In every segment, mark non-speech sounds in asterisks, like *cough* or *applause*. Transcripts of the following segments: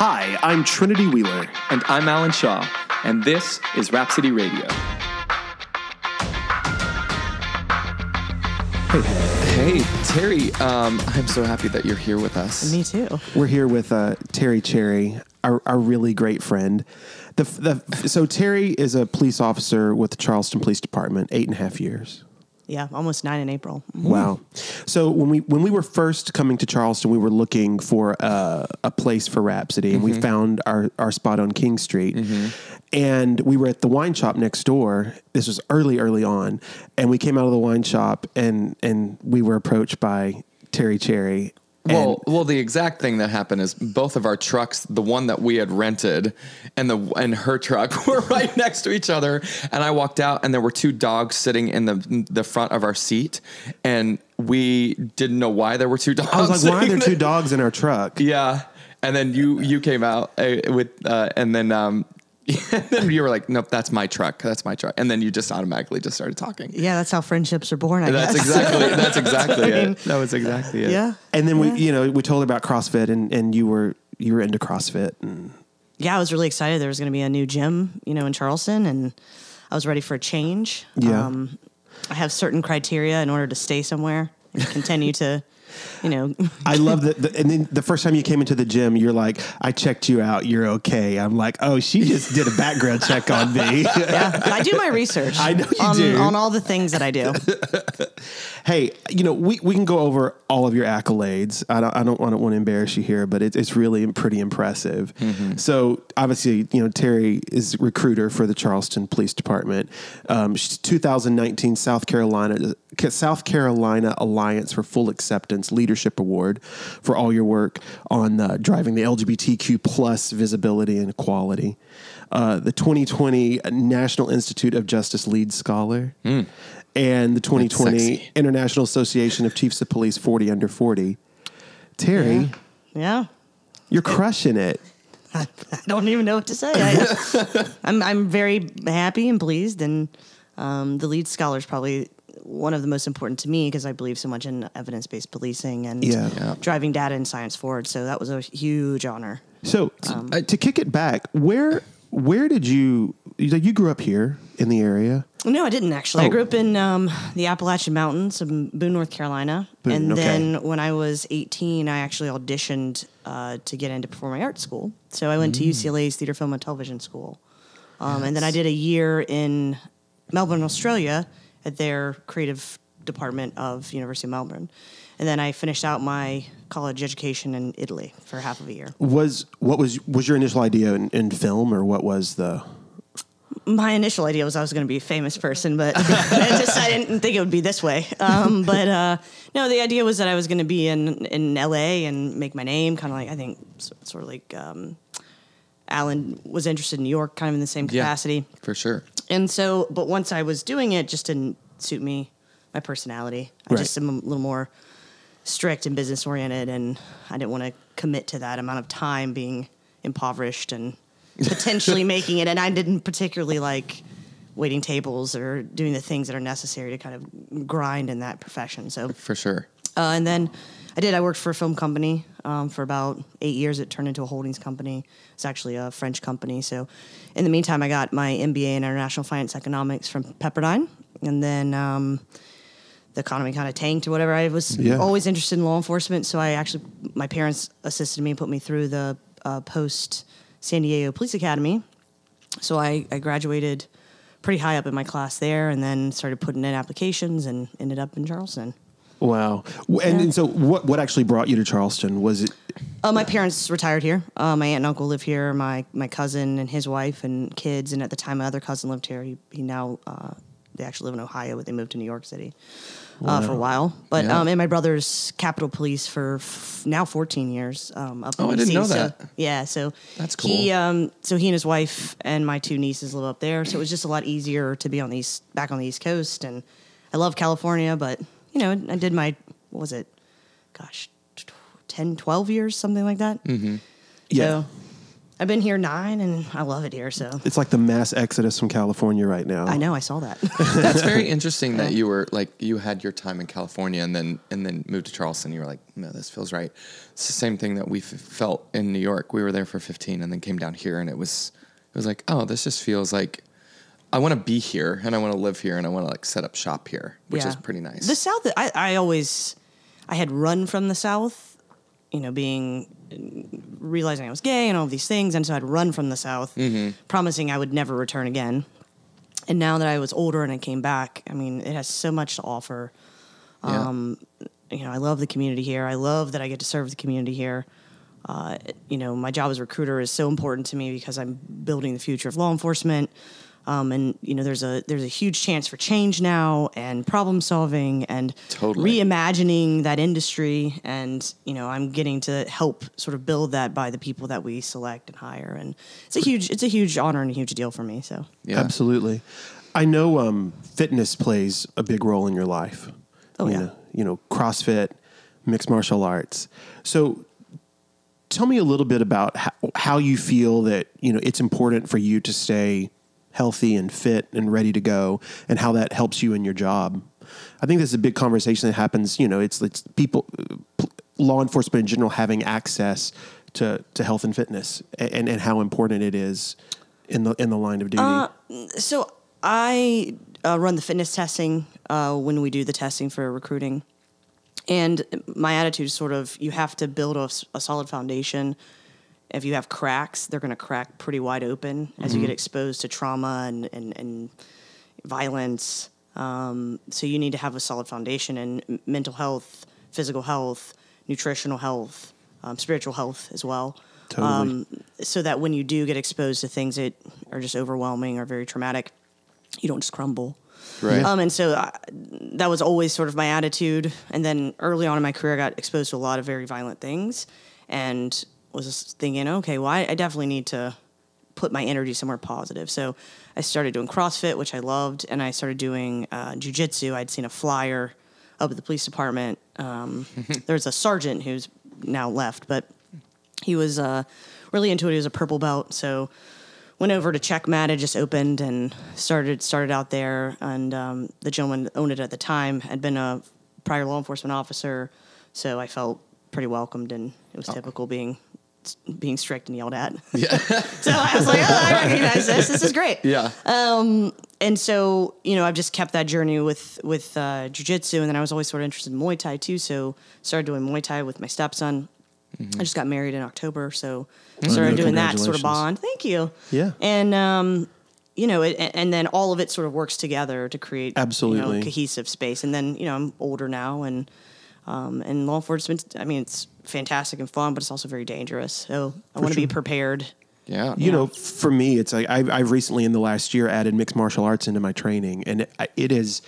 Hi, I'm Trinity Wheeler. And I'm Alan Shaw, and this is Rhapsody Radio. Hey, Terry, um, I'm so happy that you're here with us. Me too. We're here with uh, Terry Cherry, our, our really great friend. The, the, so Terry is a police officer with the Charleston Police Department, eight and a half years. Yeah, almost nine in April. Mm-hmm. Wow. So when we when we were first coming to Charleston, we were looking for a, a place for Rhapsody, and we mm-hmm. found our, our spot on King Street. Mm-hmm. And we were at the wine shop next door. This was early, early on, and we came out of the wine shop, and and we were approached by Terry Cherry. Well, well, the exact thing that happened is both of our trucks, the one that we had rented and the and her truck, *laughs* were right next to each other. And I walked out, and there were two dogs sitting in the the front of our seat, and we didn't know why there were two dogs. I was like, "Why are there two dogs in our truck?" Yeah, and then you you came out uh, with, uh, and then um, and *laughs* then you were like, "Nope, that's my truck. That's my truck." And then you just automatically just started talking. Yeah, that's how friendships are born. I That's guess. exactly *laughs* that's exactly I mean, it. That was exactly it. Yeah. And then we, you know, we told her about CrossFit, and, and you were you were into CrossFit, and Yeah, I was really excited. There was going to be a new gym, you know, in Charleston, and I was ready for a change. Um, Yeah. I have certain criteria in order to stay somewhere and continue to, you know, I love that. The, and then the first time you came into the gym, you're like, "I checked you out. You're okay." I'm like, "Oh, she just did a background check on me." *laughs* yeah, I do my research. I know you on, do. on all the things that I do. *laughs* hey, you know, we, we can go over all of your accolades. I don't I don't want to, want to embarrass you here, but it, it's really pretty impressive. So obviously, you know, Terry is recruiter for the Charleston Police Department. Um, she's 2019 South Carolina South Carolina Alliance for Full Acceptance Leadership Award for all your work on uh, driving the LGBTQ plus visibility and equality. Uh, the 2020 National Institute of Justice Lead Scholar. And the 2020. International Association of Chiefs of Police 40 under 40. Terry, Yeah. you're crushing it. *laughs* I don't even know what to say. I, *laughs* I'm I'm very happy and pleased, and um, the lead scholar is probably one of the most important to me because I believe so much in evidence based policing and Yeah. Yeah. driving data and science forward. So that was a huge honor. So uh, to kick it back, where where did you you you grew up here in the area? No, I didn't actually. I Oh. grew up in um, the Appalachian Mountains of Boone, North Carolina, Boone, and okay. then when I was 18, I actually auditioned uh, to get into performing arts school. So I went Mm. to UCLA's Theater, Film, and Television School, um, and then I did a year in Melbourne, Australia, at their creative department of University of Melbourne, and then I finished out my college education in Italy for half of a year. Was what was was your initial idea in, in film or what was the my initial idea was I was going to be a famous person, but *laughs* I just I didn't think it would be this way. Um, but uh, no, the idea was that I was going to be in in L.A. and make my name, kind of like I think sort of like um, Alan was interested in New York, kind of in the same Yeah. capacity. for sure. And so, but once I was doing it, it just didn't suit me, my personality. I Right. just am a little more strict and business oriented, and I didn't want to commit to that amount of time being impoverished and potentially making it. And I didn't particularly like waiting tables or doing the things that are necessary to kind of grind in that profession. So For sure. uh, and then I did. I worked for a film company um, for about eight years. It turned into a holdings company. It's actually a French company. So, in the meantime, I got my MBA in International Finance Economics from Pepperdine, and then um, the economy kind of tanked or whatever. I was Yeah. always interested in law enforcement, so I actually my parents assisted me and put me through the uh, post San Diego Police Academy. So I, I graduated pretty high up in my class there, and then started putting in applications and ended up in Charleston. wow? And, Yeah. and so what what actually brought you to Charleston? Was it Uh, my parents retired here. Uh, my aunt and uncle live here. My my cousin and his wife and kids, and at the time, my other cousin lived here. He, he now uh, they actually live in Ohio, but they moved to New York City uh, for a while. But Yeah. um, and my brother's Capitol Police for f- now 14 years. Um, up in Oh, I didn't know So, that. yeah, so That's cool. He um, so he and his wife and my two nieces live up there. So it was just a lot easier to be on the east, back on the East Coast. And I love California, but you know, I did my what was it? Gosh, 10, 12 years, something like that. Mm-hmm. yeah? So, I've been here nine, and I love it here. So It's like the mass exodus from California right now. I know I saw that. *laughs* That's very interesting that you were like you had your time in California and then and then moved to Charleston. You were like, no, this feels right. It's the same thing that we f- felt in New York. We were there for 15 and then came down here and it was it was like, oh, this just feels like I want to be here and I want to live here and I want to like set up shop here, which Yeah. is pretty nice. The South, I, I always, I had run from the South, you know, being realizing I was gay and all these things, and so I'd run from the South, Mm-hmm. promising I would never return again. And now that I was older and I came back, I mean, it has so much to offer. Yeah. Um, you know, I love the community here. I love that I get to serve the community here. Uh, you know, my job as a recruiter is so important to me because I'm building the future of law enforcement. Um, and you know, there's a there's a huge chance for change now and problem solving and Totally. reimagining that industry. And you know, I'm getting to help sort of build that by the people that we select and hire. And it's a huge it's a huge honor and a huge deal for me. So yeah. Absolutely. I know um, fitness plays a big role in your life. Oh, you yeah. Know, you know, CrossFit, mixed martial arts. So tell me a little bit about how, how you feel that, you know, it's important for you to stay healthy and fit and ready to go and how that helps you in your job. I think this is a big conversation that happens, you know, it's, it's people, law enforcement in general having access to, to health and fitness and, and how important it is in the, in the line of duty. So I uh, run the fitness testing uh, when we do the testing for recruiting, and my attitude is sort of you have to build a solid foundation. If you have cracks, they're going to crack pretty wide open as you get exposed to trauma and and, and violence. Um, so you need to have a solid foundation in mental health, physical health, nutritional health, um, spiritual health as well Totally. so that when you do get exposed to things that are just overwhelming or very traumatic, you don't just crumble. Right. Um, and so I, that was always sort of my attitude. And then early on in my career, I got exposed to a lot of very violent things and was thinking, okay, well, I, I definitely need to put my energy somewhere positive. So I started doing CrossFit, which I loved, and I started doing uh, jujitsu. I'd seen a flyer up at the police department. Um, *laughs* there's a sergeant who's now left, but he was uh, really into it. He was a purple belt, so went over to Checkmat. It just opened and started started out there. And um, the gentleman that owned it at the time had been a prior law enforcement officer, so I felt pretty welcomed, and it was typical being being strict and yelled at. Yeah. *laughs* so I was like, oh, I recognize this. This is great yeah. and so you know I've just kept that journey with with uh, jujitsu, and then I was always sort of interested in Muay Thai too. So started doing Muay Thai with my stepson. I just got married in October, so started doing that sort of bond. Thank you. Yeah. and um, you know, it, and then all of it sort of works together to create you Absolutely. know, cohesive space. And then you know I'm older now, and um, and law enforcement. I mean, it's fantastic and fun, but it's also very dangerous. So I want to be prepared. Yeah. You know, for me, it's like I've, I've recently in the last year added mixed martial arts into my training, and it, it is,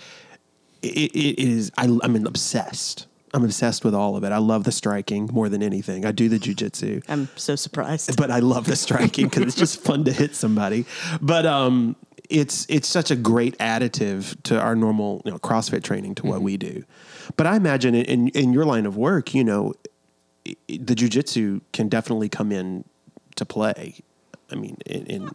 it, it is. I, I'm obsessed. I'm obsessed with all of it. I love the striking more than anything. I do the jujitsu, I'm so surprised. but I love the striking because it's just fun to hit somebody. But um, it's it's such a great additive to our normal you know, CrossFit training to what we do. But I imagine in, in in your line of work, you know, i- i- the jujitsu can definitely come in to play. I mean, in, in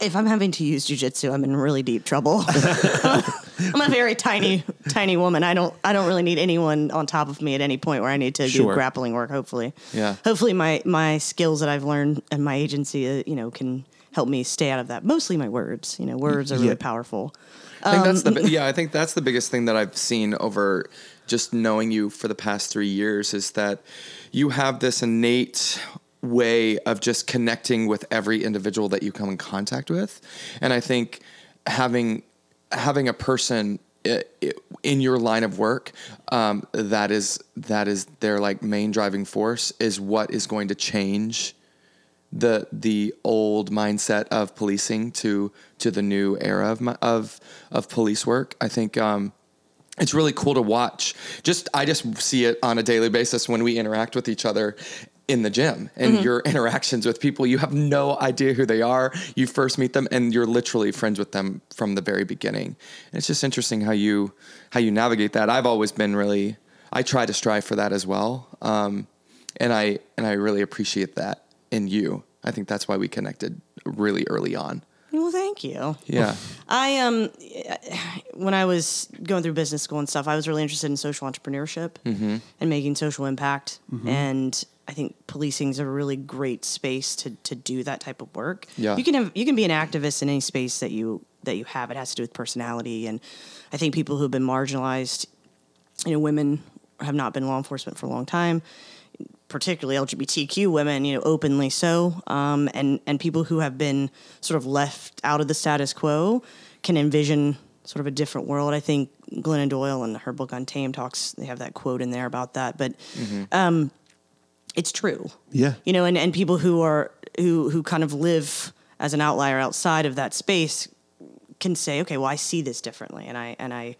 if I'm having to use jujitsu, I'm in really deep trouble. *laughs* I'm a very tiny, tiny woman. I don't, I don't really need anyone on top of me at any point where I need to Sure. do grappling work. Hopefully, Yeah. Hopefully, my my skills that I've learned and my agency, uh, you know, can help me stay out of that. Mostly my words. You know, words are really Yeah. powerful. I think that's the Um, yeah. I think that's the biggest thing that I've seen over just knowing you for the past three years is that you have this innate way of just connecting with every individual that you come in contact with, and I think having having a person i- i- in your line of work um, that is that is their like main driving force is what is going to change the the old mindset of policing to to the new era of my, of of police work. I think um, it's really cool to watch. Just I just see it on a daily basis when we interact with each other in the gym and your interactions with people. You have no idea who they are. You first meet them and you're literally friends with them from the very beginning. And it's just interesting how you how you navigate that. I've always been really i try to strive for that as well. Um, and i and i really appreciate that in you. I think that's why we connected really early on. Well, thank you. Yeah. I um, when I was going through business school and stuff, I was really interested in social entrepreneurship Mm-hmm. and making social impact. And I think policing is a really great space to to do that type of work. Yeah. you can have you can be an activist in any space that you that you have. It has to do with personality, and I think people who've been marginalized, you know, women have not been law enforcement for a long time particularly LGBTQ women, you know, openly so, um, and and people who have been sort of left out of the status quo can envision sort of a different world. I think Glennon Doyle in her book Untamed talks. They have that quote in there about that, but um, it's true. Yeah. you know, and and people who are who who kind of live as an outlier outside of that space can say, okay, well, I see this differently, and I and I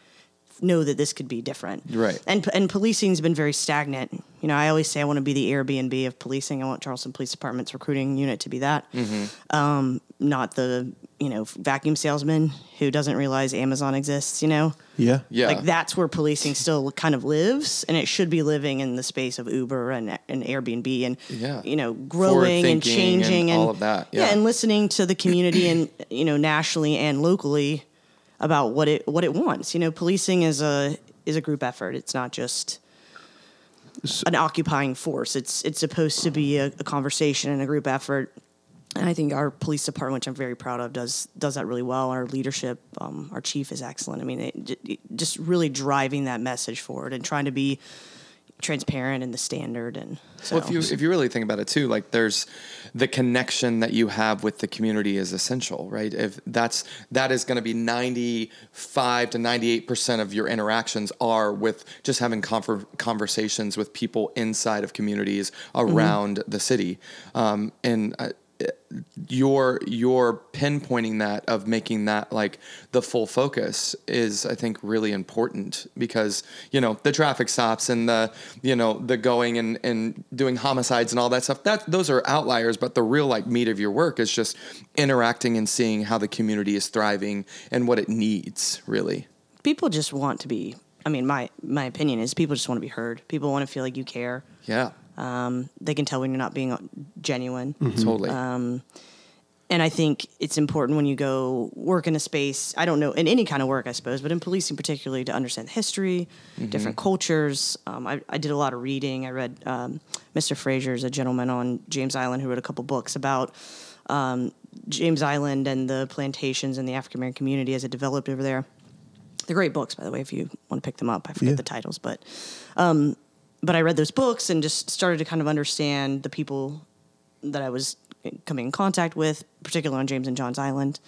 know that this could be different. Right. And and policing's been very stagnant. You know, I always say I want to be the Airbnb of policing. I want Charleston Police Department's recruiting unit to be that, Mm-hmm. um, not the you know vacuum salesman who doesn't realize Amazon exists. You know. Yeah. Yeah. Like that's where policing still kind of lives, and it should be living in the space of Uber and, and Airbnb, and Yeah. you know, growing and Forward-thinking and changing and all of that, yeah. and listening to the community and you know nationally and locally about what it what it wants. You know, policing is a is a group effort. It's not just an occupying force. It's it's supposed to be a, a conversation and a group effort. And I think our police department, which I'm very proud of, does does that really well. Our leadership, um, our chief is excellent. I mean, it, j- just really driving that message forward and trying to be transparent and the standard. And so, Well, if you if you really think about it too, like there's the connection that you have with the community is essential, right? If that's that is going to be ninety five to ninety eight percent of your interactions are with just having conver- conversations with people inside of communities around the city, um, and. Uh, your your pinpointing that of making that like the full focus is I think really important because you know the traffic stops and the you know the going and and doing homicides and all that stuff that those are outliers but the real like meat of your work is just interacting and seeing how the community is thriving and what it needs really people just want to be. I mean, my my opinion is people just want to be heard. People want to feel like you care. yeah Um, they can tell when you're not being genuine. totally And I think it's important when you go work in a space, I don't know, in any kind of work, I suppose, but in policing particularly, to understand history, different cultures. Um, I, I did a lot of reading. I read um, Mr. Fraser's a gentleman on James Island who wrote a couple books about um, James Island and the plantations and the African American community as it developed over there. They're great books, by the way, if you want to pick them up. I forget Yeah. the titles, but um, but I read those books and just started to kind of understand the people that I was coming in contact with, particularly on James and John's Island.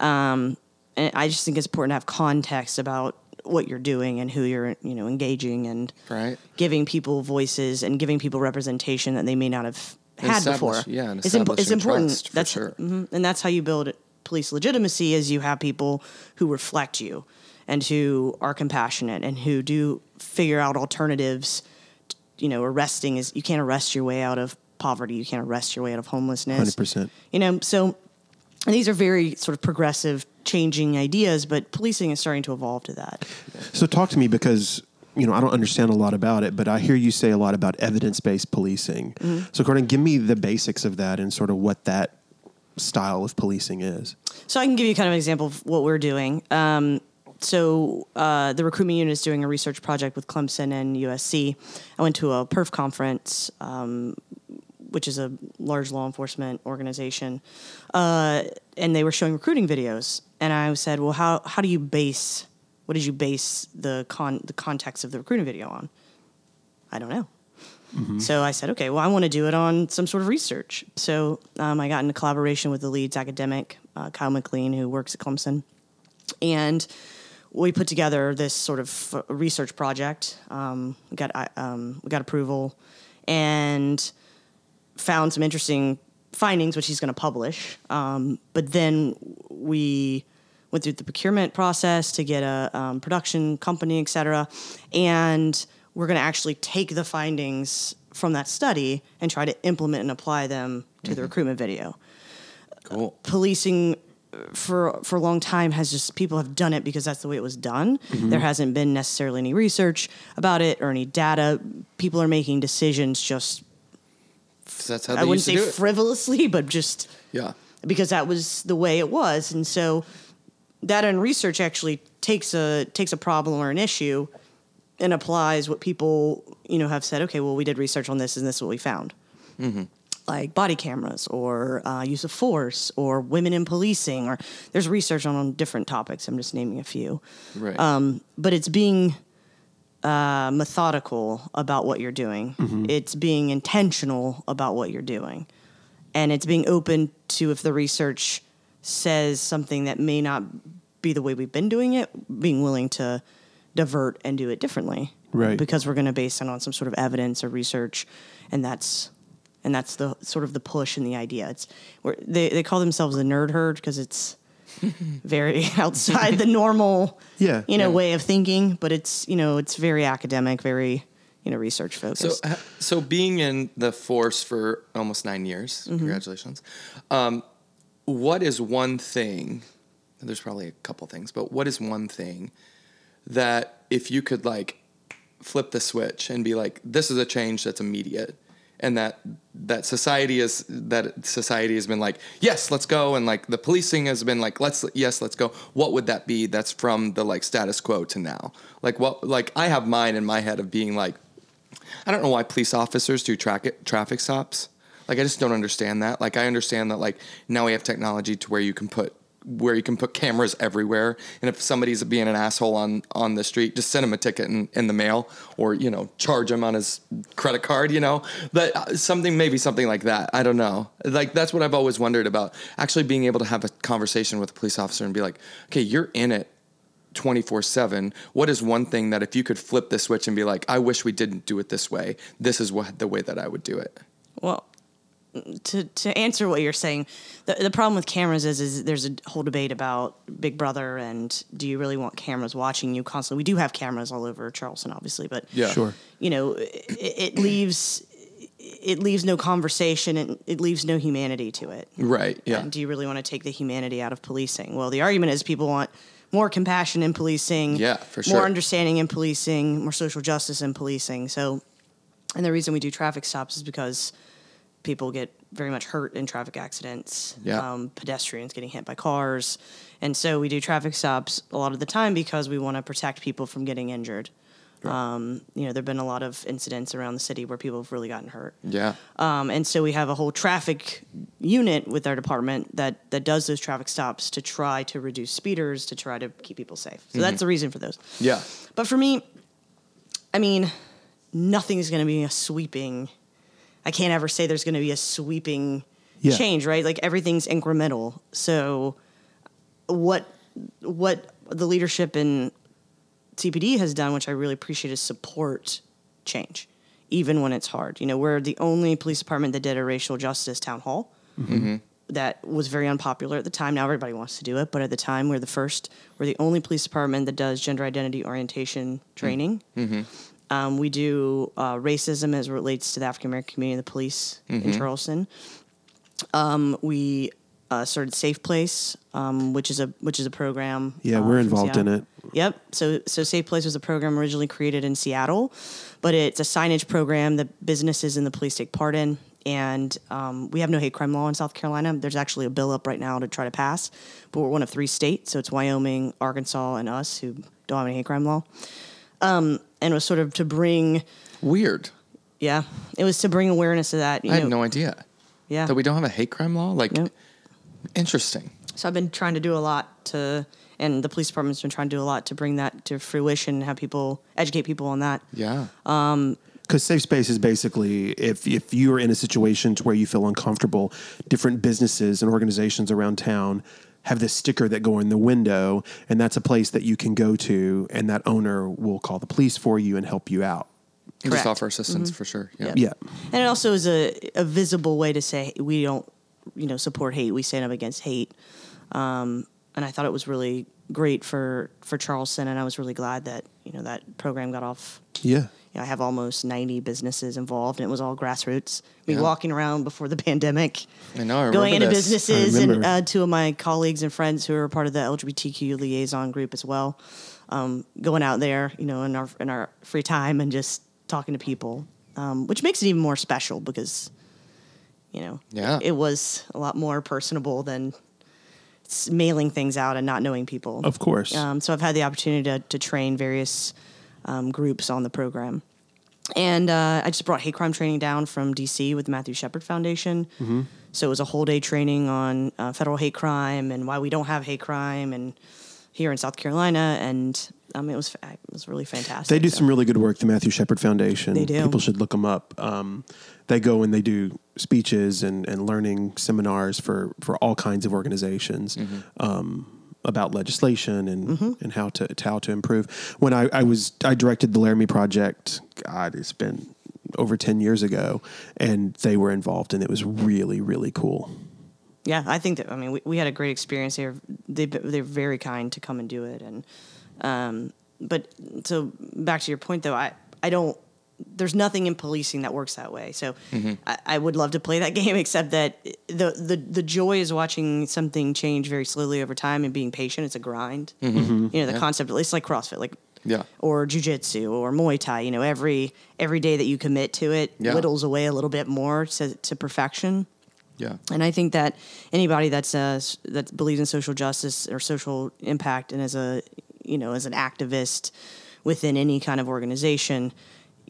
Um, and I just think it's important to have context about what you're doing and who you're, you know, engaging and Right. giving people voices and giving people representation that they may not have had before. yeah, and it's, impo- it's important. that's sure. mhm. and that's how you build police legitimacy. Is you have people who reflect you and who are compassionate and who do figure out alternatives you know, arresting is you can't arrest your way out of poverty. You can't arrest your way out of homelessness. 100%. You know, so and these are very sort of progressive, changing ideas, but policing is starting to evolve to that. So talk to me because you know I don't understand a lot about it, but I hear you say a lot about evidence-based policing. So Gordon, give me the basics of that and sort of what that style of policing is. So I can give you kind of an example of what we're doing. Um, so uh, the recruitment unit is doing a research project with Clemson and USC. I went to a PERF conference, um, which is a large law enforcement organization, uh, and they were showing recruiting videos. And I said, "Well, how how do you base? What did you base the con the context of the recruiting video on?" I don't know. So I said, okay, well, I want to do it on some sort of research. So um, I got into collaboration with the LEADS academic, uh, Kyle McLean, who works at Clemson. And we put together this sort of uh, research project. Um, we, got, um, we got approval and found some interesting findings, which he's going to publish. Um, but then we went through the procurement process to get a um, production company, et cetera. And we're going to actually take the findings from that study and try to implement and apply them to the recruitment video. cool Policing uh, for for a long time has just people have done it because that's the way it was done. Mm-hmm. There hasn't been necessarily any research about it or any data. People are making decisions just That's how I wouldn't used to say frivolously, but just yeah. because that was the way it was. And so data and research actually takes a takes a problem or an issue and applies what people, you know, have said, okay, well, we did research on this and this is what we found. Mm-hmm. Like body cameras or uh, use of force or women in policing or there's research on, on different topics. I'm just naming a few. Right. Um, but it's being uh, methodical about what you're doing. It's being intentional about what you're doing, and it's being open to if the research says something that may not be the way we've been doing it, being willing to divert and do it differently, Right. Because we're going to base it on some sort of evidence or research, and that's and that's the sort of the push and the idea. It's where they they call themselves the nerd herd because it's *laughs* very outside the normal Yeah. you know Yeah. way of thinking but it's you know it's very academic very you know research So, focused uh, so being in the force for almost nine years, Mm-hmm. congratulations. Um, what is one thing? There's probably a couple things, but what is one thing that if you could like flip the switch and be like, this is a change that's immediate, and that that society is that society has been like, yes, let's go, and like the policing has been like, let's yes, let's go. What would that be? That's from the like status quo to now. Like what? Like I have mine in my head of being like. I don't know why police officers do track traffic stops. Like I just don't understand that. Like I understand that like now we have technology to where you can put where you can put cameras everywhere, and if somebody's being an asshole on on the street, just send him a ticket in, in the mail, or you know charge him on his credit card. You know, but uh, something maybe something like that. I don't know. Like that's what I've always wondered about actually being able to have a conversation with a police officer and be like, okay, you're in it 24 7 what is one thing that if you could flip the switch and be like i wish we didn't do it this way this is what the way that i would do it well to to answer what you're saying the, the problem with cameras is is there's a whole debate about big brother and do you really want cameras watching you constantly we do have cameras all over charleston obviously but Yeah. Sure. you know it, it leaves it leaves no conversation and it leaves no humanity to it right yeah And do you really want to take the humanity out of policing? Well, the argument is people want more compassion in policing, Yeah, for sure. more understanding in policing, more social justice in policing. So, and the reason we do traffic stops is because people get very much hurt in traffic accidents. Yeah. Um, pedestrians getting hit by cars, and so we do traffic stops a lot of the time because we want to protect people from getting injured. Um, you know, there've been a lot of incidents around the city where people have really gotten hurt. yeah Um, and so we have a whole traffic unit with our department that that does those traffic stops to try to reduce speeders to try to keep people safe. So that's the reason for those. yeah But for me, I mean, nothing's going to be a sweeping. I can't ever say there's going to be a sweeping Yeah. change, right? Like everything's incremental. So what what the leadership in CPD has done, which I really appreciate, is support change, even when it's hard. You know, we're the only police department that did a racial justice town hall. Mm-hmm. That was very unpopular at the time. Now everybody wants to do it, but at the time we're the first. We're the only police department that does gender identity orientation training. Mm-hmm. Mm-hmm. Um, we do uh, racism as it relates to the African American community in the police in Charleston. Um, we uh, started Safe Place, um, which is a which is a program. Yeah, uh, we're involved in it. Yep. So so Safe Place was a program originally created in Seattle, but it's a signage program that businesses and the police take part in. And um, we have no hate crime law in South Carolina. There's actually a bill up right now to try to pass, but we're one of three states. So it's Wyoming, Arkansas, and us who don't have any hate crime law. Um, and it was sort of to bring, weird yeah, it was to bring awareness to that. You i had no idea yeah. that we don't have a hate crime law like Nope. interesting So I've been trying to do a lot to, and the police department's been trying to do a lot to bring that to fruition, and have people educate people on that. yeah um, Because safe space is basically if if you are in a situation to where you feel uncomfortable, different businesses and organizations around town have this sticker that go in the window, and that's a place that you can go to, and that owner will call the police for you and help you out. just Correct. offer assistance for sure yeah. Yeah, And it also is a, a visible way to say we don't, you know, support hate. We stand up against hate. Um, and I thought it was really great for for Charleston, and I was really glad that you know that program got off. yeah. You know, I have almost ninety businesses involved, and it was all grassroots. Me Yeah. walking around before the *laughs* pandemic, i know I going into this. businesses, and uh, two of my colleagues and friends who are part of the LGBTQ liaison group as well, um, going out there, you know, in our in our free time and just talking to people, um, which makes it even more special because You know, Yeah. it was a lot more personable than mailing things out and not knowing people. Of course. Um, so I've had the opportunity to, to train various um, groups on the program. And uh, I just brought hate crime training down from DC with the Matthew Shepard Foundation. Mm-hmm. So it was a whole day training on uh, federal hate crime and why we don't have hate crime and here in South Carolina. And um, it was it was really fantastic. They do So- some really good work. The Matthew Shepard Foundation. They do. People should look them up. Um, they go and they do speeches and, and learning seminars for, for all kinds of organizations um, about legislation and and how to, to how to improve. When I, I was I directed the Laramie Project. God, it's been over ten years ago, and they were involved, and it was really really cool. Yeah, I think that. I mean, we, we had a great experience. They're they they're very kind to come and do it, and um, but so back to your point though, I I don't. There's nothing in policing that works that way. So mm-hmm. I, I would love to play that *laughs* game, except that the the the joy is watching something change very slowly over time and being patient. It's a grind. Mm-hmm. Mm-hmm. You know, the concept, at least like CrossFit, like Yeah. or jujitsu or Muay Thai. You know, every every day that you commit to it Yeah. whittles away a little bit more to to perfection. Yeah. And I think that anybody that's uh, that believes in social justice or social impact, and as a you know as an activist within any kind of organization,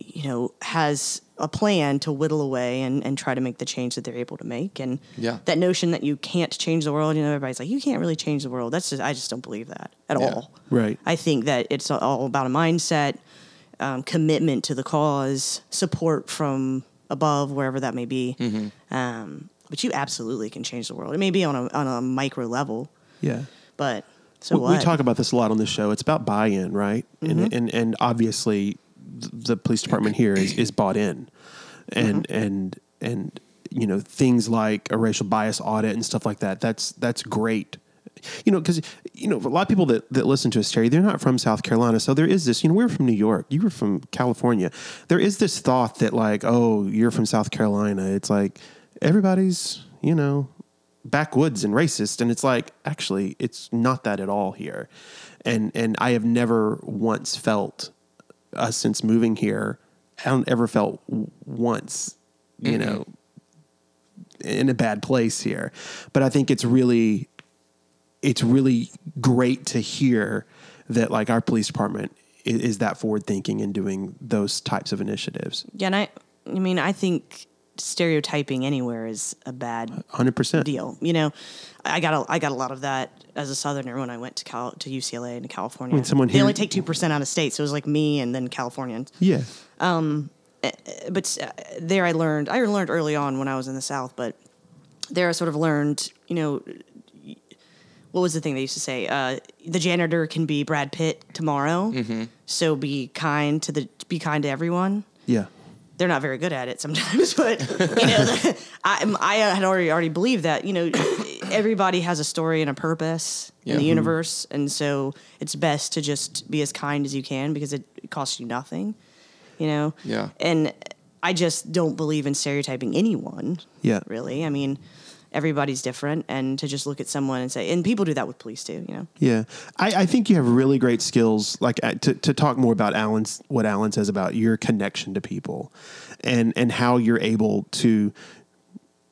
you know has a plan to whittle away and, and try to make the change that they're able to make. And Yeah. that notion that you can't change the world, you know, everybody's like, you can't really change the world. That's just I just don't believe that at Yeah. all. Right. I think that it's all about a mindset, um, commitment to the cause, support from above, wherever that may be. Um, but you absolutely can change the world. It may be on a on a micro level, Yeah. but so we, what? we talk about this a lot on the show. It's about buy-in, right? And, and and obviously, th- the police department here is, is bought in, and mm-hmm. and and you know things like a racial bias audit and stuff like that. That's that's great. You know, because you know a lot of people that, that listen to us, Terry, they're not from South Carolina, so there is this. You know, we're from New York. You were from California. There is this thought that like, oh, you're from South Carolina. It's like everybody's, you know, backwoods and racist and it's like actually it's not that at all here and and i have never once felt uh, since moving here i don't ever felt once you know in a bad place here. But i think it's really it's really great to hear that like our police department is, is that forward thinking and doing those types of initiatives. Yeah, and I, I mean, I think stereotyping anywhere is a bad 100% deal. You know, I got a, I got a lot of that as a Southerner when I went to Cal to UCLA and California. When someone they here- only take two percent out of state, so it was like me and then Californians. yeah Um but uh, there I learned. I learned early on when I was in the South, but there I sort of learned. You know, what was the thing they used to say? Uh, the janitor can be Brad Pitt tomorrow, so be kind to the be kind to everyone. yeah They're not very good at it sometimes, *laughs* but you know, *laughs* I, um, I uh, had already already believed that. You know, everybody has a story and a purpose Yeah. in the universe, and so it's best to just be as kind as you can because it, it costs you nothing. You know. Yeah. And I just don't believe in stereotyping anyone. Yeah. Really. I mean, everybody's different, and to just look at someone and say, and people do that with police too. You know. Yeah, I, I think you have really great skills. Like uh, to, to talk more about Alan's what Alan says about your connection to people, and and how you're able to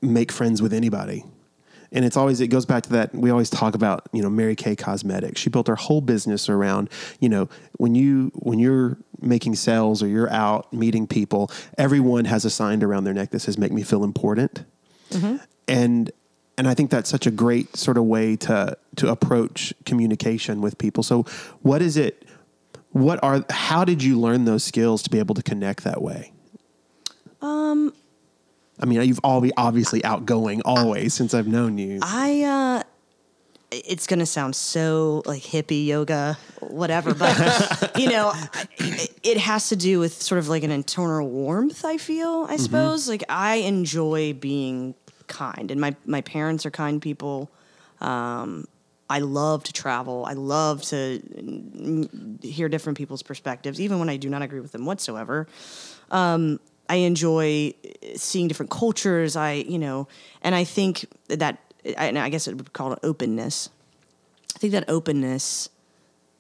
make friends with anybody. And it's always it goes back to that we always talk about you know Mary Kay Cosmetics. She built her whole business around you know when you when you're making sales or you're out meeting people, everyone has a sign around their neck that says "Make me feel important." And and I think that's such a great sort of way to to approach communication with people. So, what is it? What are? How did you learn those skills to be able to connect that way? Um, I mean, you've all be obviously outgoing always since I've known you. I uh it's gonna sound so like hippie yoga, whatever, but *laughs* you know, it, it has to do with sort of like an internal warmth. I feel, I suppose, like I enjoy being kind, and my my parents are kind people. Um, I love to travel. I love to hear different people's perspectives, even when I do not agree with them whatsoever. Um, I enjoy seeing different cultures. I, you know, and I think that, and I guess it would call it openness. I think that openness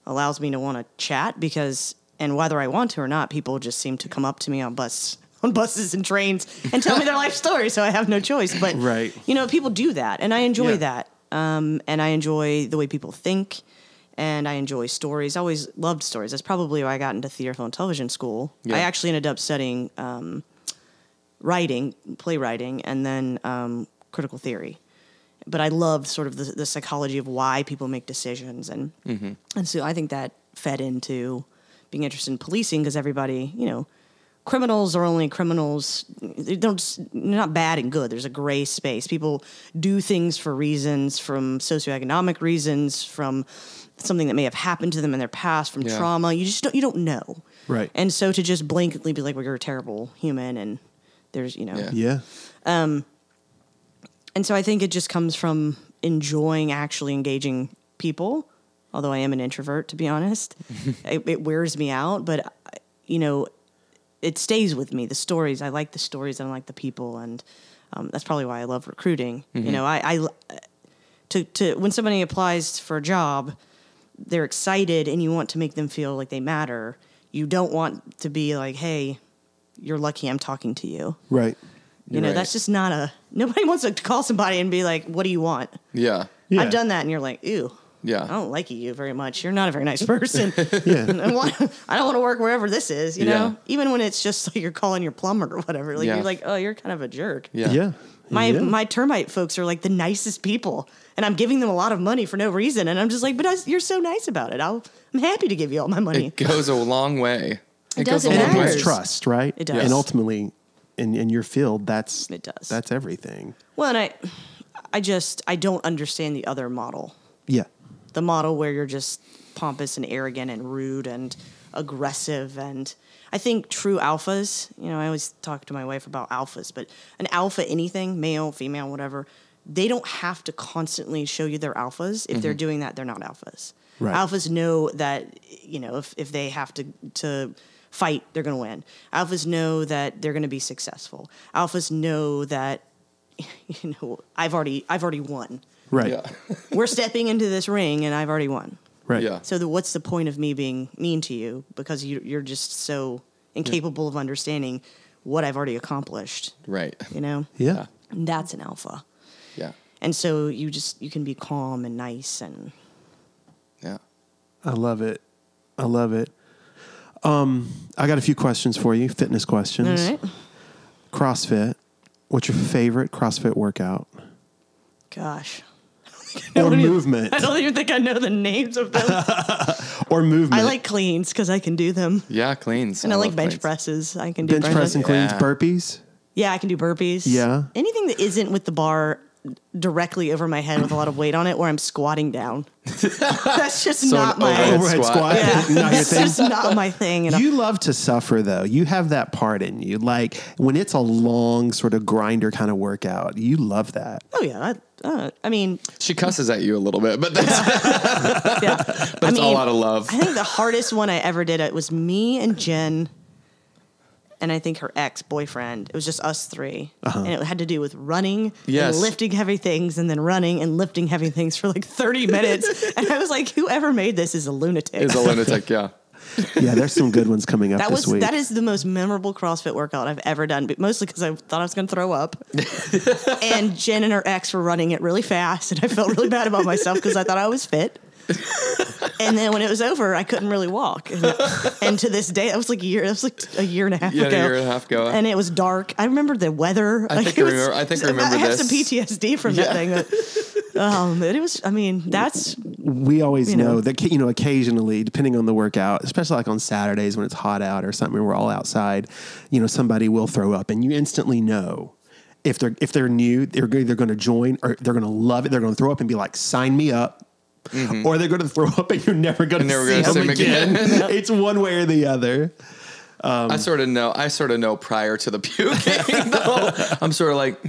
allows me to want to chat because, and whether I want to or not, people just seem to come up to me on bus on buses and trains and tell me their life story, so I have no choice. But Right. you know, people do that, and I enjoy Yeah. that. Um, and I enjoy the way people think, and I enjoy stories. I always loved stories. That's probably why I got into theater, film, and television school. Yeah. I actually ended up studying um, writing, playwriting, and then um, critical theory. But I loved sort of the, the psychology of why people make decisions, and and so I think that fed into being interested in policing because everybody, you know, criminals are only criminals. They don't they're not bad and good. There's a gray space. People do things for reasons from socioeconomic reasons, from something that may have happened to them in their past, from Yeah. trauma. You just don't you don't know. Right. And so to just blankly be like, "Well, you're a terrible human," and there's you know, Yeah. Yeah. Um, and so I think it just comes from enjoying actually engaging people. Although I am an introvert, to be honest, *laughs* it, it wears me out. But you know, it stays with me. The stories I like the stories and I like the people, and um, that's probably why I love recruiting. You know, I, I to to when somebody applies for a job, they're excited and you want to make them feel like they matter. You don't want to be like, "Hey, you're lucky I'm talking to you." Right. You know, Right. that's just not a nobody *laughs* wants to call somebody and be like, "What do you want?" Yeah. Yeah. I've done that, and you're like, "Ew, Yeah. I don't like you very much. You're not a very nice person. *laughs* Yeah. *laughs* I, want, I don't want to work wherever this is." You know, Yeah. even when it's just *laughs* like you're calling your plumber or whatever, like Yeah. you're like, "Oh, you're kind of a jerk." Yeah. Yeah. My Yeah. my termite folks are like the nicest people, and I'm giving them a lot of money for no reason, and I'm just like, "But I, you're so nice about it. I'll, I'm happy to give you all my money." It goes a long way. It goes does, a it and long way. builds trust, right? It does. And ultimately, in, in your field, that's It does. That's everything. Well, and I, I just I don't understand the other model. Yeah. The model where you're just pompous and arrogant and rude and aggressive and I think true alphas, you know, I always talk to my wife about alphas, but an alpha anything, male, female, whatever, they don't have to constantly show you their alphas. If they're mm-hmm. doing that, they're not alphas. Right. Alphas know that, you know, if, if they have to to fight, they're gonna win. Alphas know that they're gonna be successful. Alphas know that *laughs* you know, I've already I've already won. Right. Yeah. *laughs* We're stepping into this ring and I've already won. Right. Yeah. So the, what's the point of me being mean to you because you, you're just so incapable of understanding what I've already accomplished? Right. You know, Yeah. And that's an alpha. Yeah. And so you just you can be calm and nice and Yeah. I love it. I love it. Um, I got a few questions for you, fitness questions. right. CrossFit. What's your favorite CrossFit workout Gosh, *laughs* or even- movement? I don't even think I know the names of them. *laughs* Or movement. I like cleans because I can do them, Yeah. Cleans. and I, like love bench cleans. presses. I can do bench press and cleans, Yeah. burpees. Yeah, I can do burpees. Yeah. Anything that isn't with the bar directly over my head with a lot of weight on it where I'm squatting down. *laughs* That's just So not my overhead Overhead squat. squat. Yeah, Not your that's thing. just not my thing. And You love to suffer though. You have that part in you. Like when it's a long sort of grinder kind of workout, you love that. oh yeah, I, uh, I mean, She cusses at you a little bit, but that's *laughs* yeah, *laughs* but I it's all mean, out of love. I think the hardest one I ever did it was me and Jen, and I think her ex boyfriend. It was just us 3 and it had to do with running, Yes. and lifting heavy things, and then running and lifting heavy things for like thirty minutes. *laughs* and I was like, whoever made this is a lunatic. Is a lunatic. Yeah. *laughs* Yeah, there's some good ones coming up That this was week. that is the most memorable CrossFit workout I've ever done, but mostly because I thought I was going to throw up. *laughs* and Jen and her ex were running it really fast, and I felt really bad about myself because I thought I was fit. and then when it was over, I couldn't really walk. And, and to this day, that was like a year. That was like a year and a half Yeah, a ago. year and a half ago. And it was dark. I remember the weather. I Like, think it I was- remember- I think I *laughs* remember I have this. some PTSD from Yeah. that thing. But, um, it was. I mean, that's we always you know, know. that you know occasionally depending on the workout especially like on saturdays when it's hot out or something we're all outside you know somebody will throw up and you instantly know if they're if they're new they're either going to join or they're going to love it they're going to throw up and be like sign me up or they're going *laughs* to throw up and you're never going to never see gonna them see 'em again. again. *laughs* *laughs* it's one way or the other. I sort of know. I sort of know prior to the puking. though. I'm sort of like,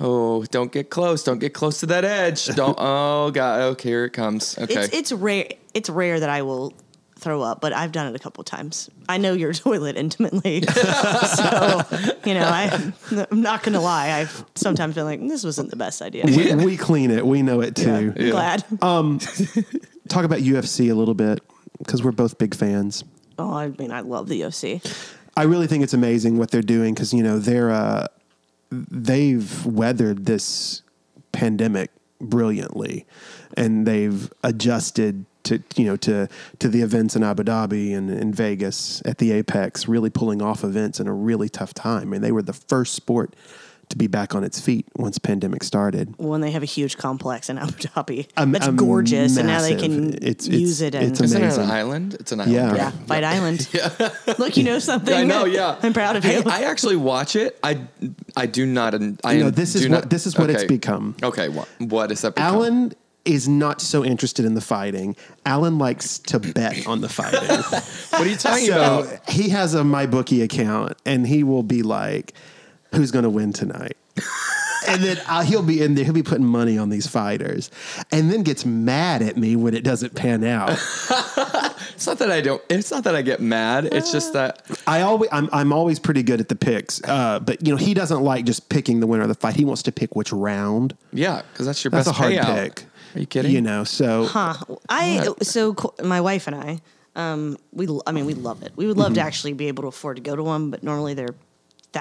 oh, don't get close. Don't get close to that edge. Don't. *laughs* Oh God. Okay, here it comes. Okay. it's it's rare. It's rare that I will throw up, but I've done it a couple times. I know your *laughs* toilet intimately, *laughs* so you know I, I'm not gonna lie. I've sometimes been like, this wasn't the best idea. We, we clean it. We know it too. I'm glad. Talk about UFC a little bit because we're both big fans. oh, I mean, I love the UFC. I really think it's amazing what they're doing because you know they're uh, they've weathered this pandemic brilliantly, and they've adjusted to you know to to the events in Abu Dhabi and in Vegas at the Apex, really pulling off events in a really tough time. I mean, they were the first sport to be back on its feet once pandemic started. when they have a huge complex in *laughs* Abu Dhabi. Um, That's um, gorgeous, and now they can It's- use it. And it's Isn't it an island? It's an island. Yeah. right? yeah, Fight Island. *laughs* yeah. Look, you know something. I know, yeah. I'm proud of Hey, you. I actually watch it. I I do not. I You know, this is do what- this is what it's become. Okay, what what is that? Become? Alan is not so interested in the fighting. Alan likes to bet on the fighting. *laughs* what are you talking so about? he has a MyBookie account, and he will be like, "Who's going to win tonight?" *laughs* and then uh, he'll be in there. He'll be putting money on these fighters, and then gets mad at me when it doesn't pan out. *laughs* It's not that I don't. It's not that I get mad. It's just that I always, I'm, I'm always pretty good at the picks, uh, but you know, he doesn't like just picking the winner of the fight. He wants to pick which round. yeah, because that's your That's best a hard payout. pick. Are you kidding? You know, so Huh. I so co- my wife and I, um, we I mean we love it. We would love to Mm-hmm. actually be able to afford to go to one, but normally they're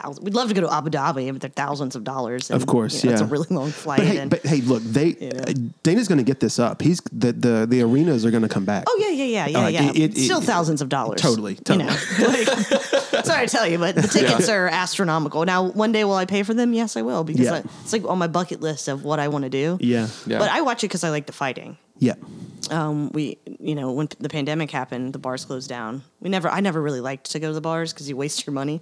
thousands. We'd love to go to Abu Dhabi, but they're thousands of dollars. and, Of course, you know, it's a really long flight. But hey, and, but hey, look, they Yeah. uh, Dana's going to get this up. He's the the the arenas are going to come back. oh yeah, yeah, yeah, yeah, Like, yeah. it- it- Still it- thousands of dollars. Totally, You know, *laughs* like, *laughs* sorry to tell you, but the tickets are astronomical. Now, one day will I pay for them? Yes, I will because Yeah. I, it's like on my bucket list of what I want to do. Yeah, Yeah. But I watch it because I like the fighting. yeah, um, we, you know, when the pandemic happened, the bars closed down. We never, I never really liked to go to the bars because you waste your money.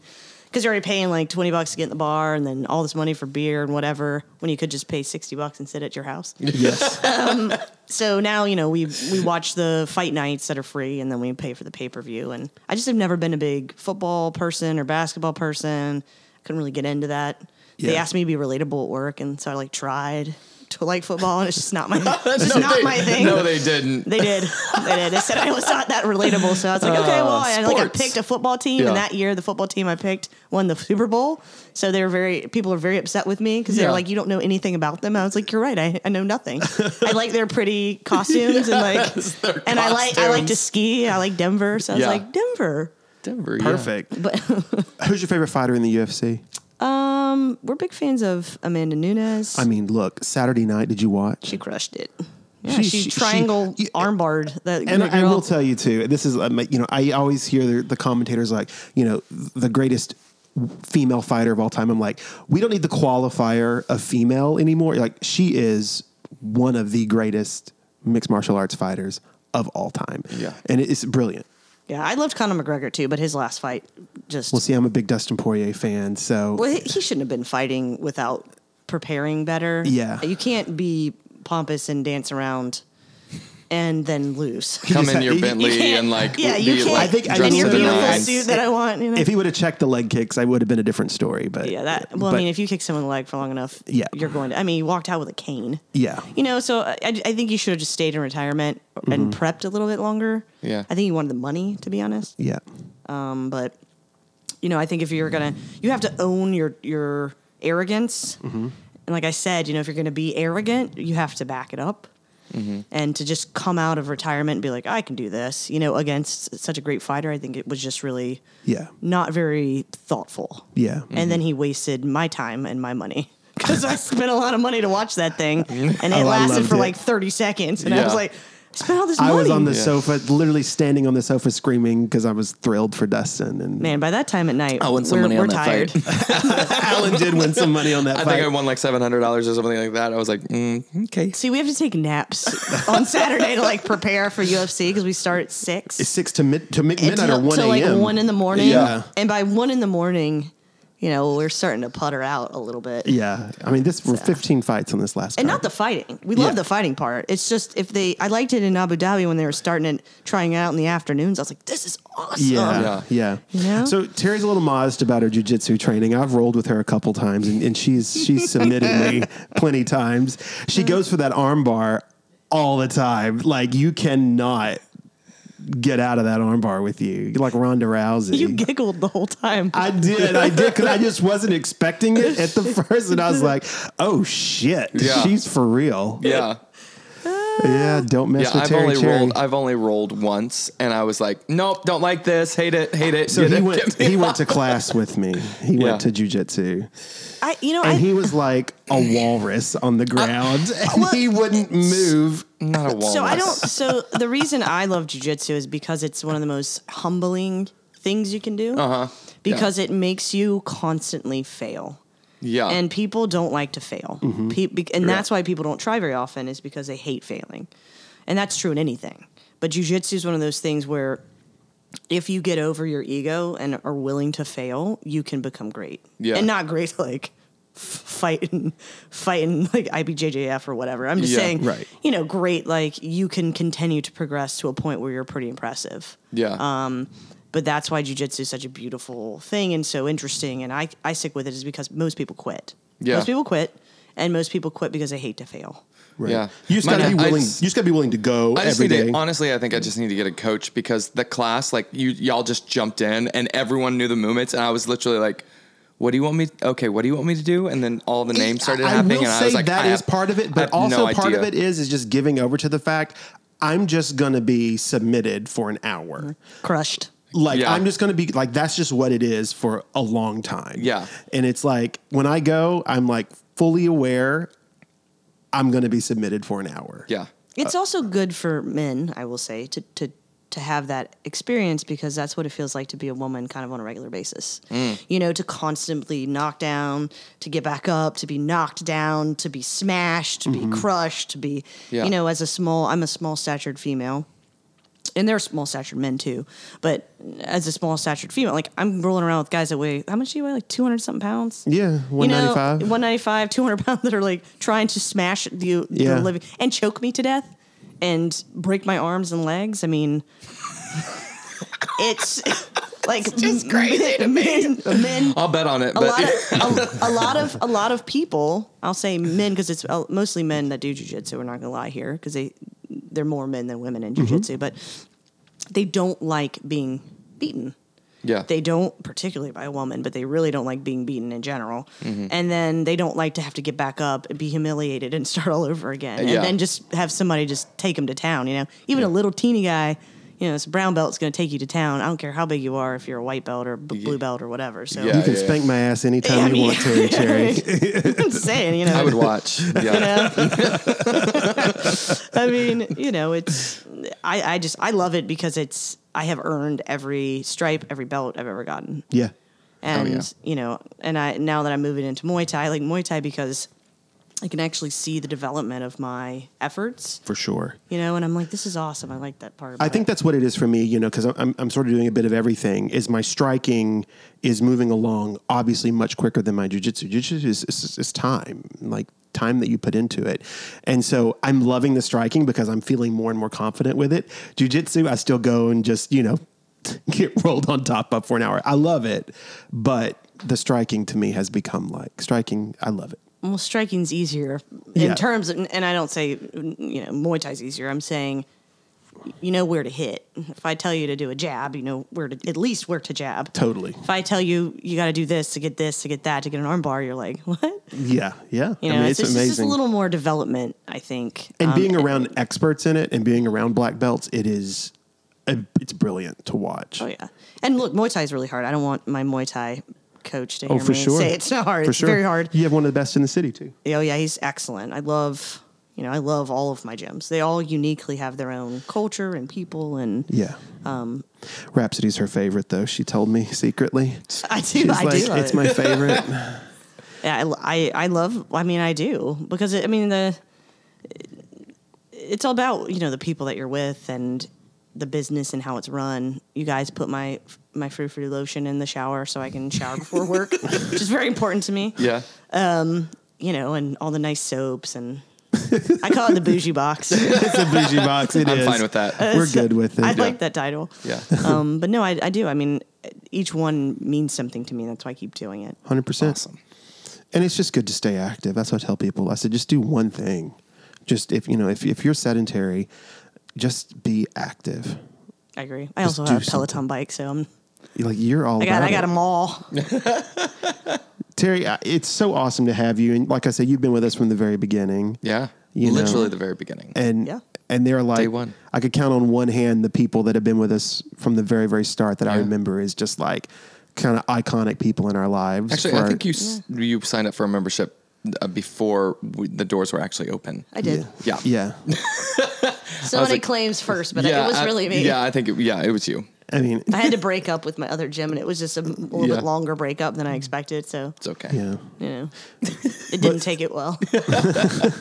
Because you're already paying like 20 bucks to get in the bar and then all this money for beer and whatever when you could just pay 60 bucks and sit at your house. *laughs* yes. Um, so now, you know, we, we watch the fight nights that are free and then we pay for the pay per view. And I just have never been a big football person or basketball person. Couldn't really get into that. They asked me to be relatable at work. And so I like tried to like football and it's just not my, *laughs* it's just No, not they- my thing. No, they didn't. They did. They did. They said I was not that relatable. So I was like, okay, well, I, like I picked a football team, Yeah. and that year the football team I picked won the Super Bowl. So they were very people are very upset with me because Yeah. they're like, you don't know anything about them. I was like, you're right. I, I know nothing. I like their pretty costumes and like, *laughs* their and I like I like to ski. I like Denver. So I was Yeah. like Denver. Denver. yeah. Perfect. But Who's your favorite fighter in the UFC? Um, we're big fans of Amanda Nunes. I mean, look, Saturday night. Did you watch? she crushed it. Yeah, She- she, she- triangle she- armbarred that and I girl. will tell you too. This is, um, you know, I always hear the, the commentators like, you know, the greatest female fighter of all time. I'm like, we don't need the qualifier of female anymore. Like, she is one of the greatest mixed martial arts fighters of all time. Yeah. and it's brilliant. Yeah, I loved Conor McGregor too, but his last fight just Well, see, I'm a big Dustin Poirier fan, so Well, he he shouldn't have been fighting without preparing better. Yeah. You can't be pompous and dance around and then lose. Come in your Bentley can't- and like yeah, you be, can't. like I think- I dressed in your the beautiful nines. suit that I want. You know? if he would have checked the leg kicks, I would have been a different story. But yeah, that. Well, but- I mean, if you kick someone in the leg for long enough, Yeah. you're going to. I mean, he walked out with a cane. yeah, You know, so I, I think you should have just stayed in retirement and prepped a little bit longer. Yeah. I think he wanted the money, to be honest. yeah, Um, but you know, I think if you're gonna, you have to own your your arrogance. Mm-hmm. And like I said, you know, if you're gonna be arrogant, you have to back it up. Mm-hmm. And to just come out of retirement and be like, I can do this, you know, against such a great fighter, I think it was just really yeah, not very thoughtful. yeah. And then he wasted my time and my money. *laughs* Because I *laughs* spent a lot of money to watch that thing, *laughs* and it Oh, lasted for it. like thirty seconds, and I was like, spent all this money. I was on the Yeah. sofa, literally standing on the sofa, screaming because I was thrilled for Dustin. And Man, by that time at night, I won some we're, money we're on that tired. fight. *laughs* *laughs* Alan did win some money on that I fight. think I won like seven hundred dollars or something like that. I was like, mm, okay. See, we have to take naps on *laughs* Saturday to like prepare for UFC because we start at six. It's six to mid to mid- midnight or one till, like one in the morning. Yeah. And by one in the morning, you know, we're starting to putter out a little bit. Yeah, I mean, this were 15 fights on this last. And card. not the fighting. We Yeah. love the fighting part. It's just if they, I liked it in Abu Dhabi when they were starting it, trying it out in the afternoons. I was like, this is awesome. Yeah, Yeah. yeah. You know? So Terry's a little modest about her jujitsu training. I've rolled with her a couple times, and, and she's she's submitted me *laughs* plenty times. She goes for that arm bar all the time. Like you cannot get out of that armbar with you. Like Ronda Rousey. You giggled the whole time. I did, I did, because I just wasn't expecting it at the *laughs* first, and I was like, "Oh shit, Yeah. she's for real." Yeah. Yeah, don't mess Yeah, with I've Terry only Cherry. rolled. I've only rolled once, and I was like, "Nope, don't like this. Hate it. Hate it." so he it, went. He went to class with me. He Yeah. went to jujitsu, I, you know, and I, he was like a walrus on the ground, and *laughs* well, he wouldn't move. Not a walrus. so I don't. So the reason I love jujitsu is because it's one of the most humbling things you can do. Uh huh. Because it makes you constantly fail. Yeah. and people don't like to fail Pe- be- and that's why people don't try very often is because they hate failing and that's true in anything but jiu-jitsu is one of those things where if you get over your ego and are willing to fail you can become great Yeah. and not great *laughs* like fighting fighting like IBJJF or whatever i'm just Yeah, saying right. you know great like you can continue to progress to a point where you're pretty impressive yeah. um, but that's why jujitsu is such a beautiful thing and so interesting. And I, I stick with it is because most people quit. Yeah. Most people quit, and most people quit because they hate to fail. Right. Yeah. you just got to Mine- be willing. just- you just got to be willing to go I just every to, honestly, I think I just need to get a coach because the class, like you, y'all just jumped in and everyone knew the movements, and I was literally like, "What do you want me? Okay, what do you want me to do?" And then all the names started I happening, will and say I was like, that I is have- part of it, but also no part of it is is just giving over to the fact I'm just gonna be submitted for an hour. Crushed. Like Yeah. I'm just gonna be like that's just what it is for a long time. Yeah. and it's like when I go, I'm like fully aware I'm gonna be submitted for an hour. Yeah. It's also good for men, I will say, to to to have that experience because that's what it feels like to be a woman kind of on a regular basis. Mm. You know, to constantly knock down, to get back up, to be knocked down, to be smashed, to be crushed, to be Yeah. you know, as a small I'm a small statured female. And they're small statured men too, but as a small statured female, like I'm rolling around with guys that weigh how much do you weigh? Like two hundred something pounds. Yeah, one ninety five. You know, 195, 200 pounds that are like trying to smash the, Yeah. the living and choke me to death and break my arms and legs. I mean, *laughs* it's like just crazy to me. Men, men I'll bet on it. a but lot of a, *laughs* a lot of a lot of people. I'll say men because it's uh, mostly men that do jujitsu. We're not gonna lie here because they they're more men than women in jujitsu, but they don't like being beaten yeah. they don't particularly by a woman but they really don't like being beaten in general Mm-hmm. and then they don't like to have to get back up and be humiliated and *laughs* start all over again Yeah. and then just have somebody just take them to town you know even a little teeny guy you know, this brown belt's going to take you to town. I don't care how big you are, if you're a white belt or b- blue belt or whatever. So Yeah. You can spank my ass anytime Yeah, I you mean- want, Terry Cherry. *laughs* I'm saying, you know, I would watch. Yeah. *laughs* I mean, you know, it's I, I just I love it because it's I have earned every stripe, every belt I've ever gotten. yeah. and oh, yeah. you know, and I now that I'm moving into Muay Thai, I like Muay Thai because I can actually see the development of my efforts, For sure. you know, and I'm like, this is awesome. I like that part. I think it. that's what it is for me, you know, because I'm, I'm sort of doing a bit of everything. Is my striking is moving along obviously much quicker than my jujitsu. Jujitsu is, is, is time, like time that you put into it, and so I'm loving the striking because I'm feeling more and more confident with it. Jujitsu, I still go and just you know *laughs* get rolled on top of for an hour. I love it, but the striking to me has become like striking. I love it. Well, striking's easier in Yeah. terms, of, and I don't say you know Muay Thai's easier. I'm saying you know where to hit. If I tell you to do a jab, you know where to at least where to jab. Totally. If I tell you you got to do this to get this to get that to get an armbar, you're like, *laughs* what? Yeah, yeah. You know, I mean, it's, it's, amazing. just a little more development, I think. and Um, being around experts in it and being around black belts, it is it's brilliant to watch. Oh yeah, and look, Muay Thai is really hard. I don't want my Muay Thai coach to Oh, for me sure. say it's not hard. For it's sure. very hard. You have one of the best in the city too. Oh yeah, he's excellent. I love, you know, I love all of my gyms. They all uniquely have their own culture and people, and Yeah. Um, Rhapsody's her favorite though. She told me secretly. I do. She's I like, do. It's it. my favorite. *laughs* Yeah, I, I, I love. I mean, I do because it, I mean the. It's all about you know the people that you're with and the business and how it's run. You guys put my my frou frou lotion in the shower so I can shower before work, *laughs* which is very important to me. Yeah. You know, and all the nice soaps and I call it the bougie box. *laughs* it's a bougie box. It *laughs* I'm is. fine with that. We're good with it. I like that title. Yeah. Um, but no, I, I do. I mean, each one means something to me. That's why I keep doing it. Hundred percent. Awesome. And it's just good to stay active. That's what I tell people. I said, just do one thing. Just if you know, if if you're sedentary, just be active. I agree. I Just also do have a Peloton something. bike, so I'm. You're Like you're all. I got. about I got it. them all. *laughs* Terry, I- it's so awesome to have you. And like I said, you've been with us from the very beginning. Yeah. You know? Literally the very beginning. and Yeah. and they're like Day one. I could count on one hand the people that have been with us from the very very start that I Yeah. remember is just like kind of iconic people in our lives. Actually, for I our- think you s you signed up for a membership uh, before we, the doors were actually open. I did. Yeah. yeah. *laughs* Somebody like- claims first, but yeah, it was I- really me. Yeah, I think it, yeah, it was you. I mean, I had to break up with my other gym, and it was just a little Yeah. bit longer breakup than I expected. So It's okay. yeah. you know, it didn't take it well. *laughs* *laughs*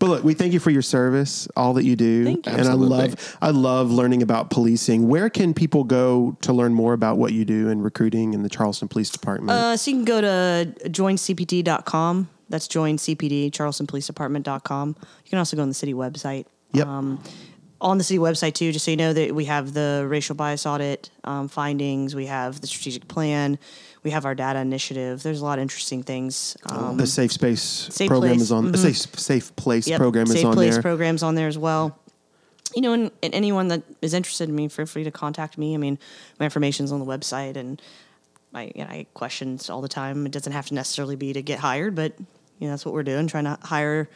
But look, we thank you for your service, all that you do, Thank you. and Absolutely. I love I love learning about policing. Where can people go to learn more about what you do in recruiting in the Charleston Police Department? Uh, so you can go to joincpd.com. That's joincpd, charlestonpolicedepartment.com. You can also go on the city website. yep. um, on the city website too, just so you know that we have the racial bias audit um, findings, we have the strategic plan, we have our data initiative. There's a lot of interesting things. Um, the safe space Safe program Place, is on. The safe safe place yep, program safe is on place there. programs on there as well. You know, and, and anyone that is interested in me, feel free to contact me. I mean, my information's on the website, and I, you know, I get questions all the time. It doesn't have to necessarily be to get hired, but you know, that's what we're doing, trying to hire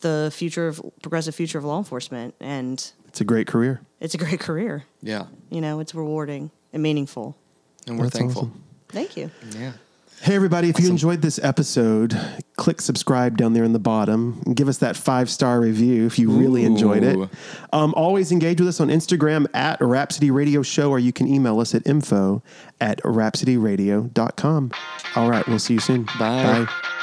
the future of progressive future of law enforcement, and it's a great career. it's a great career. Yeah. you know, it's rewarding and meaningful. And we're That's thankful. awesome. Thank you. Yeah. Hey, everybody, if you enjoyed this episode, click subscribe down there in the bottom and give us that five star review if you really enjoyed it. Um, always engage with us on Instagram at Rhapsody Radio Show, or you can email us at info at rhapsodyradio.com. All right, we'll see you soon. Bye. Bye.